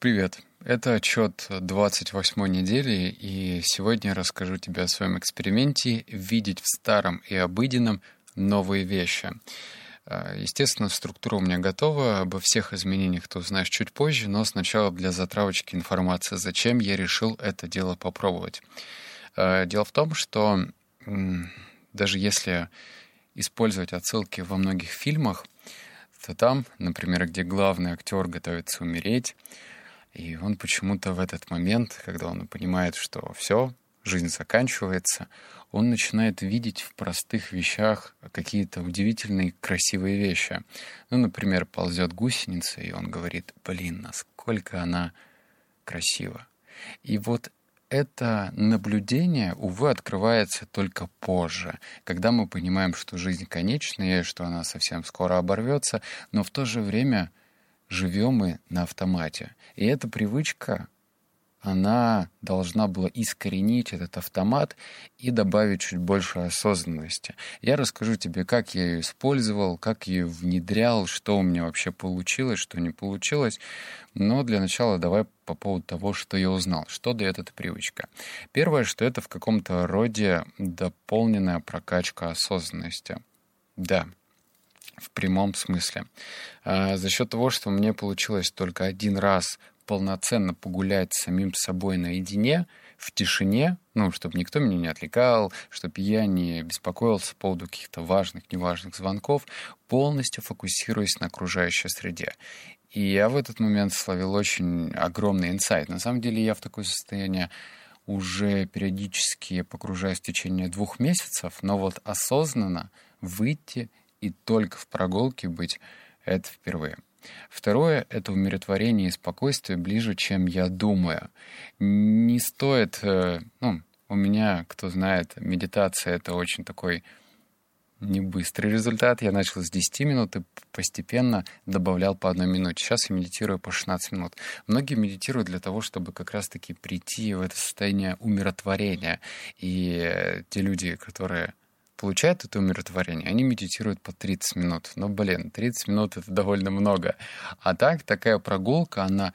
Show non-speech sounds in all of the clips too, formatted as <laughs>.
Привет. Это отчет 28 недели, и сегодня я расскажу тебе о своем эксперименте «Видеть в старом и обыденном новые вещи». А, естественно, структура у меня готова. Обо всех изменениях ты узнаешь чуть позже, но сначала для затравочки информация, зачем я решил это дело попробовать. А, дело в том, что даже если использовать отсылки во многих фильмах, то там, например, где главный актер готовится умереть, и он почему-то в этот момент, когда он понимает, что все, жизнь заканчивается, он начинает видеть в простых вещах какие-то удивительные, красивые вещи. Ну, например, ползет гусеница, и он говорит, блин, насколько она красива. И вот это наблюдение, увы, открывается только позже, когда мы понимаем, что жизнь конечная, что она совсем скоро оборвется, но в то же время живем мы на автомате. И эта привычка, она должна была искоренить этот автомат и добавить чуть больше осознанности. Я расскажу тебе, как я ее использовал, как ее внедрял, что у меня вообще получилось, что не получилось. Но для начала давай по поводу того, что я узнал. Что дает эта привычка? Первое, что это в каком-то роде дополненная прокачка осознанности. Да, в прямом смысле. А за счет того, что мне получилось только один раз полноценно погулять с самим собой наедине, в тишине, ну, чтобы никто меня не отвлекал, чтобы я не беспокоился по поводу каких-то важных, неважных звонков, полностью фокусируясь на окружающей среде. И я в этот момент словил очень огромный инсайт. На самом деле я в такое состояние уже периодически погружаюсь в течение двух месяцев, но вот осознанно выйти и только в прогулке быть — это впервые. Второе — это умиротворение и спокойствие ближе, чем я думаю. Не стоит... Э, ну, у меня, кто знает, медитация — это очень такой не быстрый результат. Я начал с 10 минут и постепенно добавлял по одной минуте. Сейчас я медитирую по 16 минут. Многие медитируют для того, чтобы как раз-таки прийти в это состояние умиротворения. И э, те люди, которые получают это умиротворение, они медитируют по 30 минут. Но, блин, 30 минут — это довольно много. А так, такая прогулка, она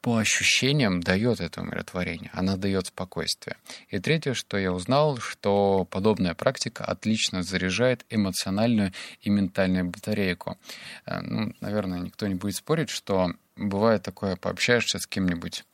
по ощущениям дает это умиротворение, она дает спокойствие. И третье, что я узнал, что подобная практика отлично заряжает эмоциональную и ментальную батарейку. Э, ну, наверное, никто не будет спорить, что бывает такое, пообщаешься с кем-нибудь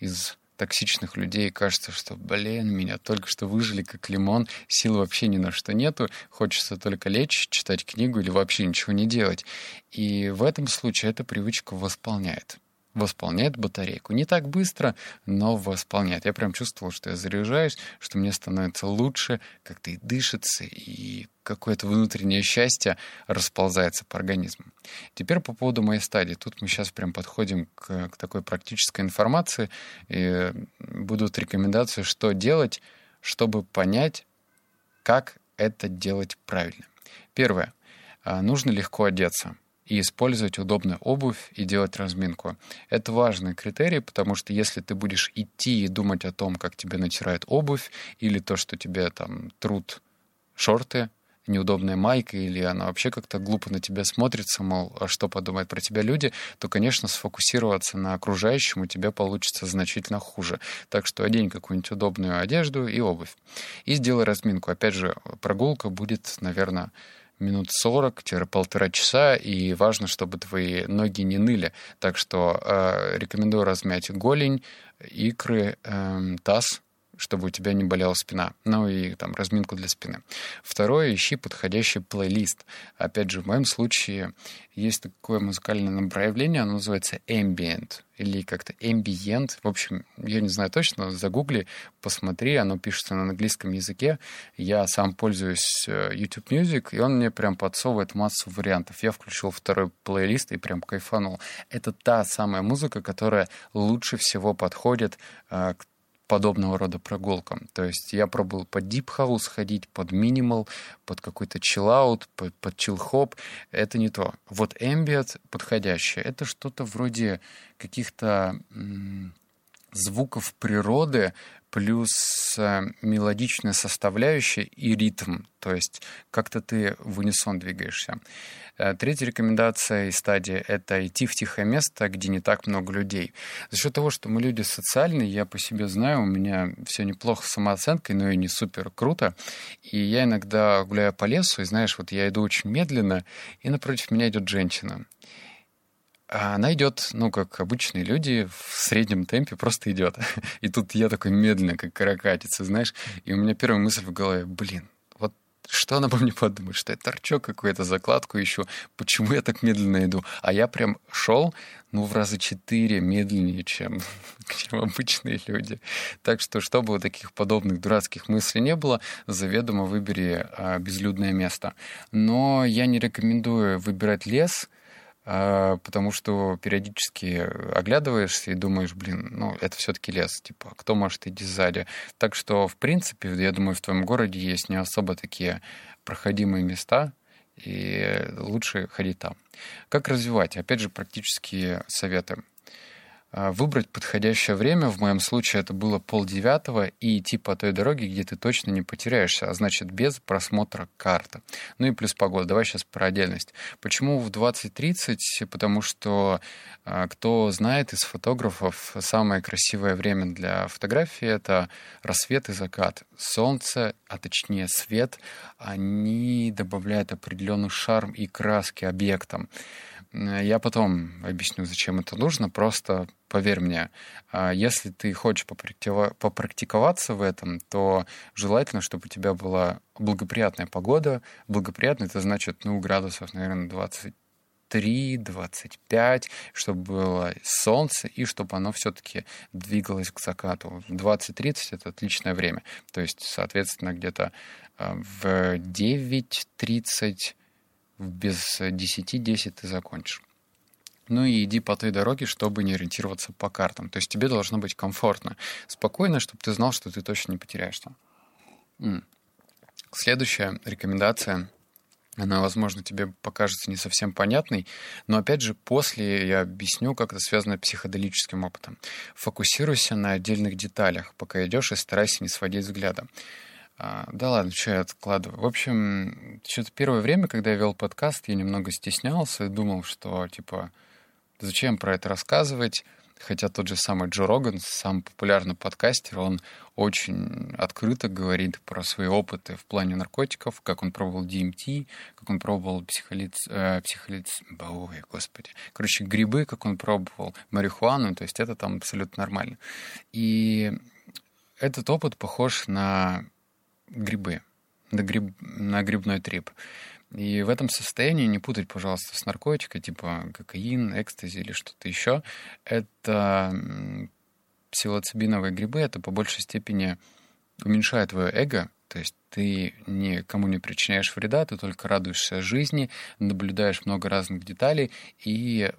из токсичных людей кажется, что, блин, меня только что выжили как лимон, сил вообще ни на что нету, хочется только лечь, читать книгу или вообще ничего не делать. И в этом случае эта привычка восполняет восполняет батарейку. Не так быстро, но восполняет. Я прям чувствовал, что я заряжаюсь, что мне становится лучше, как-то и дышится, и какое-то внутреннее счастье расползается по организму. Теперь по поводу моей стадии. Тут мы сейчас прям подходим к, к такой практической информации. И будут рекомендации, что делать, чтобы понять, как это делать правильно. Первое. А, нужно легко одеться и использовать удобную обувь и делать разминку. Это важный критерий, потому что если ты будешь идти и думать о том, как тебе натирают обувь, или то, что тебе там труд шорты, неудобная майка, или она вообще как-то глупо на тебя смотрится, мол, а что подумают про тебя люди, то, конечно, сфокусироваться на окружающем у тебя получится значительно хуже. Так что одень какую-нибудь удобную одежду и обувь. И сделай разминку. Опять же, прогулка будет, наверное, минут 40-полтора часа, и важно, чтобы твои ноги не ныли. Так что э, рекомендую размять голень, икры, э, таз, чтобы у тебя не болела спина. Ну и там разминку для спины. Второе, ищи подходящий плейлист. Опять же, в моем случае есть такое музыкальное направление, оно называется ambient или как-то ambient. В общем, я не знаю точно, загугли, посмотри, оно пишется на английском языке. Я сам пользуюсь э, YouTube Music, и он мне прям подсовывает массу вариантов. Я включил второй плейлист и прям кайфанул. Это та самая музыка, которая лучше всего подходит э, к подобного рода прогулкам. То есть я пробовал под Deep House ходить, под Minimal, под какой-то chill-out, под, под chill-hop. Это не то. Вот Ambient подходящее. Это что-то вроде каких-то звуков природы плюс э, мелодичная составляющая и ритм, то есть как-то ты в унисон двигаешься. Э, третья рекомендация и стадия — это идти в тихое место, где не так много людей. За счет того, что мы люди социальные, я по себе знаю, у меня все неплохо с самооценкой, но и не супер круто. И я иногда гуляю по лесу, и знаешь, вот я иду очень медленно, и напротив меня идет женщина. А она идет, ну, как обычные люди, в среднем темпе просто идет. <laughs> И тут я такой медленно, как каракатица, знаешь. И у меня первая мысль в голове, блин, вот что она по мне подумает, что я торчок какой-то, закладку ищу, почему я так медленно иду? А я прям шел, ну, в раза четыре медленнее, чем, <laughs> чем обычные люди. Так что, чтобы таких подобных дурацких мыслей не было, заведомо выбери а, безлюдное место. Но я не рекомендую выбирать лес, потому что периодически оглядываешься и думаешь, блин, ну, это все-таки лес, типа, кто может идти сзади? Так что, в принципе, я думаю, в твоем городе есть не особо такие проходимые места, и лучше ходить там. Как развивать? Опять же, практические советы. А, выбрать подходящее время, в моем случае это было полдевятого, и идти по той дороге, где ты точно не потеряешься, а значит без просмотра карты. Ну и плюс погода. Давай сейчас про отдельность. Почему в 20.30? Потому что а, кто знает из фотографов, самое красивое время для фотографии — это рассвет и закат. Солнце, а точнее свет, они добавляют определенный шарм и краски объектам. Я потом объясню, зачем это нужно. Просто поверь мне, а, если ты хочешь попрактиковаться в этом, то желательно, чтобы у тебя была благоприятная погода. Благоприятная — это значит, ну, градусов, наверное, 23, 25, чтобы было солнце и чтобы оно все-таки двигалось к закату. 20-30 — это отличное время. То есть, соответственно, где-то а, в 9.30 без 10-10 ты закончишь. Ну и иди по той дороге, чтобы не ориентироваться по картам. То есть тебе должно быть комфортно, спокойно, чтобы ты знал, что ты точно не потеряешься. Следующая рекомендация, она, возможно, тебе покажется не совсем понятной, но, опять же, после я объясню, как это связано с психоделическим опытом. Фокусируйся на отдельных деталях, пока идешь, и старайся не сводить взгляда. А, да ладно, что я откладываю. В общем, что-то первое время, когда я вел подкаст, я немного стеснялся и думал, что, типа, зачем про это рассказывать? Хотя тот же самый Джо Роган, самый популярный подкастер, он очень открыто говорит про свои опыты в плане наркотиков, как он пробовал DMT, как он пробовал психолиц... Э, психолиц... Ой, господи. Короче, грибы, как он пробовал марихуану, то есть это там абсолютно нормально. И этот опыт похож на грибы, на, гриб, на грибной трип. И в этом состоянии не путать, пожалуйста, с наркотикой, типа кокаин, экстази или что-то еще. Это псилоцибиновые грибы, это по большей степени уменьшает твое эго, то есть ты никому не причиняешь вреда, ты только радуешься жизни, наблюдаешь много разных деталей и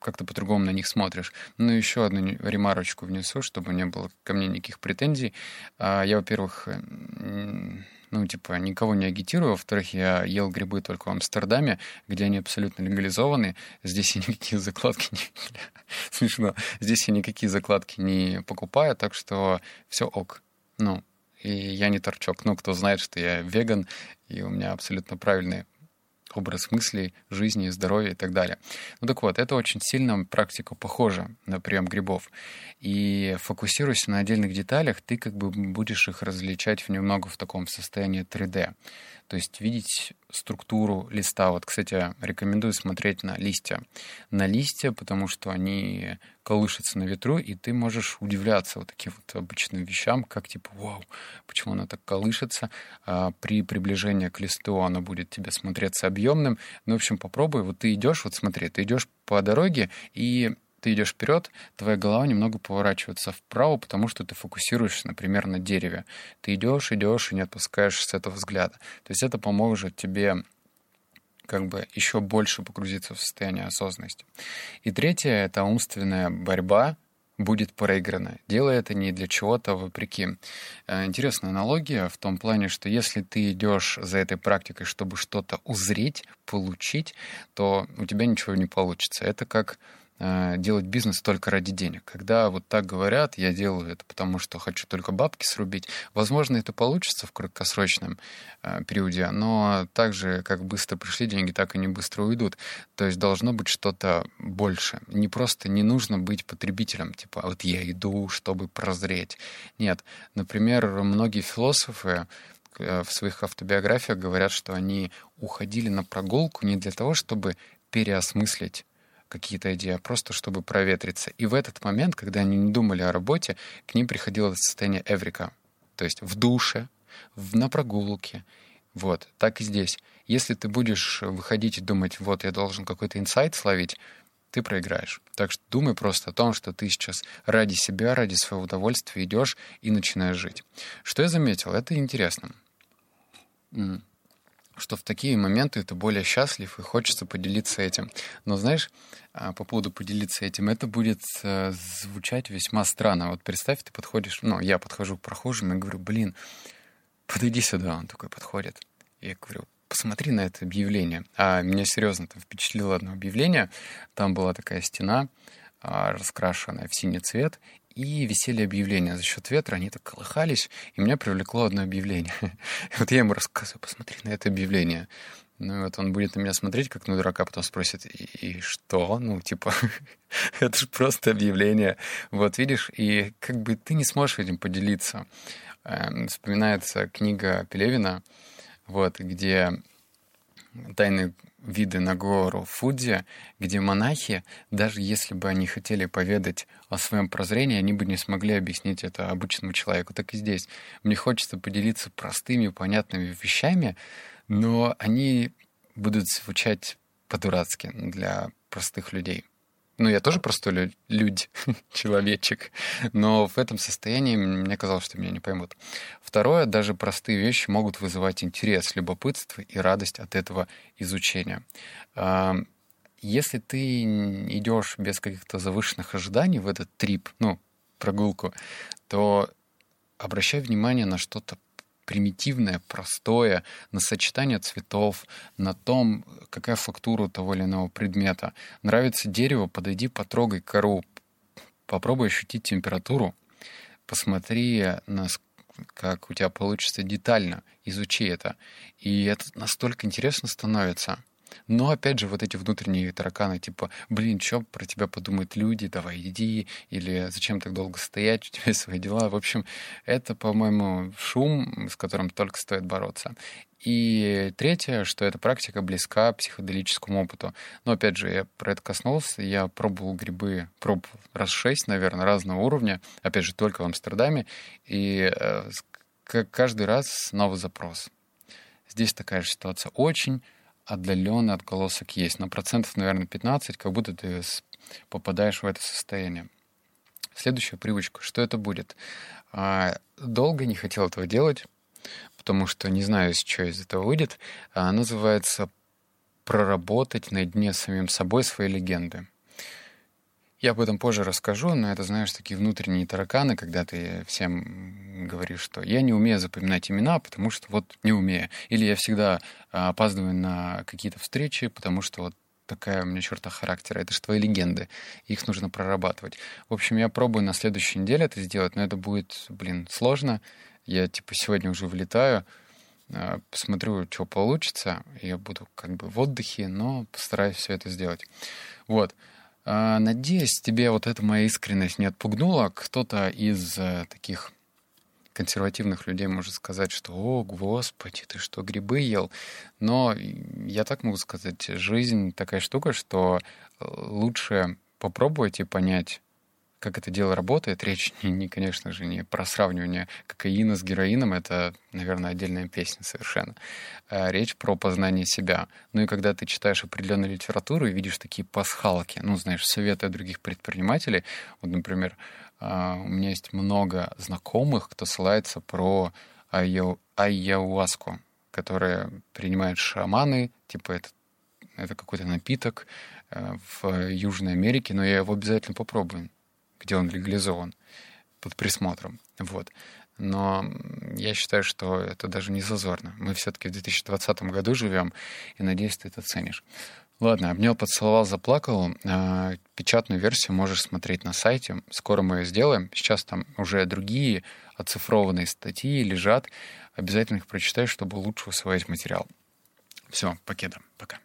как-то по-другому на них смотришь. Ну, еще одну ремарочку внесу, чтобы не было ко мне никаких претензий. А, я, во-первых, ну, типа, никого не агитирую. Во-вторых, я ел грибы только в Амстердаме, где они абсолютно легализованы. Здесь я никакие закладки не... <laughs> Смешно. Здесь я никакие закладки не покупаю, так что все ок. Ну, и я не торчок. Ну, кто знает, что я веган, и у меня абсолютно правильные образ мыслей, жизни, здоровья и так далее. Ну так вот, это очень сильно практика похожа на прием грибов. И фокусируясь на отдельных деталях, ты как бы будешь их различать в немного в таком состоянии 3D. То есть видеть структуру листа. Вот, кстати, рекомендую смотреть на листья. На листья, потому что они колышутся на ветру, и ты можешь удивляться вот таким вот обычным вещам, как типа, вау, почему оно так колышется. А при приближении к листу оно будет тебе смотреться объемным. Ну, в общем, попробуй. Вот ты идешь, вот смотри, ты идешь по дороге, и ты идешь вперед, твоя голова немного поворачивается вправо, потому что ты фокусируешься, например, на дереве. Ты идешь, идешь и не отпускаешь с этого взгляда. То есть это поможет тебе как бы еще больше погрузиться в состояние осознанности. И третье — это умственная борьба будет проиграна. Делай это не для чего-то вопреки. Э, интересная аналогия в том плане, что если ты идешь за этой практикой, чтобы что-то узреть, получить, то у тебя ничего не получится. Это как делать бизнес только ради денег. Когда вот так говорят, я делаю это потому, что хочу только бабки срубить, возможно, это получится в краткосрочном э, периоде, но так же, как быстро пришли деньги, так и не быстро уйдут. То есть должно быть что-то больше. Не просто не нужно быть потребителем, типа вот я иду, чтобы прозреть. Нет. Например, многие философы Э, в своих автобиографиях говорят, что они уходили на прогулку не для того, чтобы переосмыслить какие-то идеи, а просто чтобы проветриться. И в этот момент, когда они не думали о работе, к ним приходило состояние эврика. То есть в душе, в, на прогулке. Вот, так и здесь. Если ты будешь выходить и думать, вот, я должен какой-то инсайт словить, ты проиграешь. Так что думай просто о том, что ты сейчас ради себя, ради своего удовольствия идешь и начинаешь жить. Что я заметил? Это интересно что в такие моменты ты более счастлив и хочется поделиться этим. Но знаешь, а, по поводу поделиться этим, это будет э, звучать весьма странно. Вот представь, ты подходишь, ну, я подхожу к прохожим и говорю, блин, подойди сюда. Он такой подходит. Я говорю, посмотри на это объявление. А меня серьезно там впечатлило одно объявление. Там была такая стена, а, раскрашенная в синий цвет, и висели объявления. За счет ветра они так колыхались, и меня привлекло одно объявление. <laughs> вот я ему рассказываю, посмотри на это объявление. Ну вот он будет на меня смотреть, как на дурака, потом спросит, и, и что? Ну, типа, <laughs> это же просто объявление. Вот, видишь, и как бы ты не сможешь этим поделиться. Эм, вспоминается книга Пелевина, вот, где тайны виды на гору Фудзи, где монахи, даже если бы они хотели поведать о своем прозрении, они бы не смогли объяснить это обычному человеку. Так и здесь. Мне хочется поделиться простыми, понятными вещами, но они будут звучать по-дурацки для простых людей. Ну, я тоже простой людь, <laughs> человечек, но в этом состоянии мне казалось, что меня не поймут. Второе, даже простые вещи могут вызывать интерес, любопытство и радость от этого изучения. Если ты идешь без каких-то завышенных ожиданий в этот трип, ну, прогулку, то обращай внимание на что-то примитивное, простое, на сочетание цветов, на том, какая фактура того или иного предмета. Нравится дерево, подойди, потрогай кору, попробуй ощутить температуру, посмотри, на, как у тебя получится детально, изучи это. И это настолько интересно становится. Но, опять же, вот эти внутренние тараканы, типа, блин, что про тебя подумают люди, давай иди, или зачем так долго стоять, у тебя свои дела. В общем, это, по-моему, шум, с которым только стоит бороться. И третье, что эта практика близка психоделическому опыту. Но, опять же, я про это коснулся. Я пробовал грибы, пробовал раз шесть, наверное, разного уровня. Опять же, только в Амстердаме. И э, каждый раз новый запрос. Здесь такая же ситуация. Очень отдаленный отголосок есть. На процентов, наверное, 15, как будто ты попадаешь в это состояние. Следующая привычка. Что это будет? А, долго не хотел этого делать, потому что не знаю, что из этого выйдет. А, называется «Проработать наедине с самим собой свои легенды». Я об этом позже расскажу, но это, знаешь, такие внутренние тараканы, когда ты всем говоришь, что я не умею запоминать имена, потому что вот не умею. Или я всегда а, опаздываю на какие-то встречи, потому что вот такая у меня черта характера. Это же твои легенды. Их нужно прорабатывать. В общем, я пробую на следующей неделе это сделать, но это будет, блин, сложно. Я, типа, сегодня уже вылетаю, а, посмотрю, что получится. Я буду как бы в отдыхе, но постараюсь все это сделать. Вот. А, надеюсь, тебе вот эта моя искренность не отпугнула. Кто-то из э, таких консервативных людей может сказать, что «О, Господи, ты что, грибы ел?» Но я так могу сказать, жизнь такая штука, что э, лучше попробовать и понять, как это дело работает. Речь, не, <laughs> не, конечно же, не про сравнивание кокаина с героином, это, наверное, отдельная песня совершенно. А речь про познание себя. Ну и когда ты читаешь определенную литературу и видишь такие пасхалки, ну, знаешь, советы других предпринимателей, вот, например, а, у меня есть много знакомых, кто ссылается про айяуаску, которая принимают шаманы, типа это, это какой-то напиток э, в Южной Америке, но я его обязательно попробую где он легализован под присмотром. Вот. Но я считаю, что это даже не зазорно. Мы все-таки в 2020 году живем, и надеюсь, ты это ценишь. Ладно, обнял, поцеловал, заплакал. А, печатную версию можешь смотреть на сайте. Скоро мы ее сделаем. Сейчас там уже другие оцифрованные статьи лежат. Обязательно их прочитай, чтобы лучше усвоить материал. Все, покеда. Пока.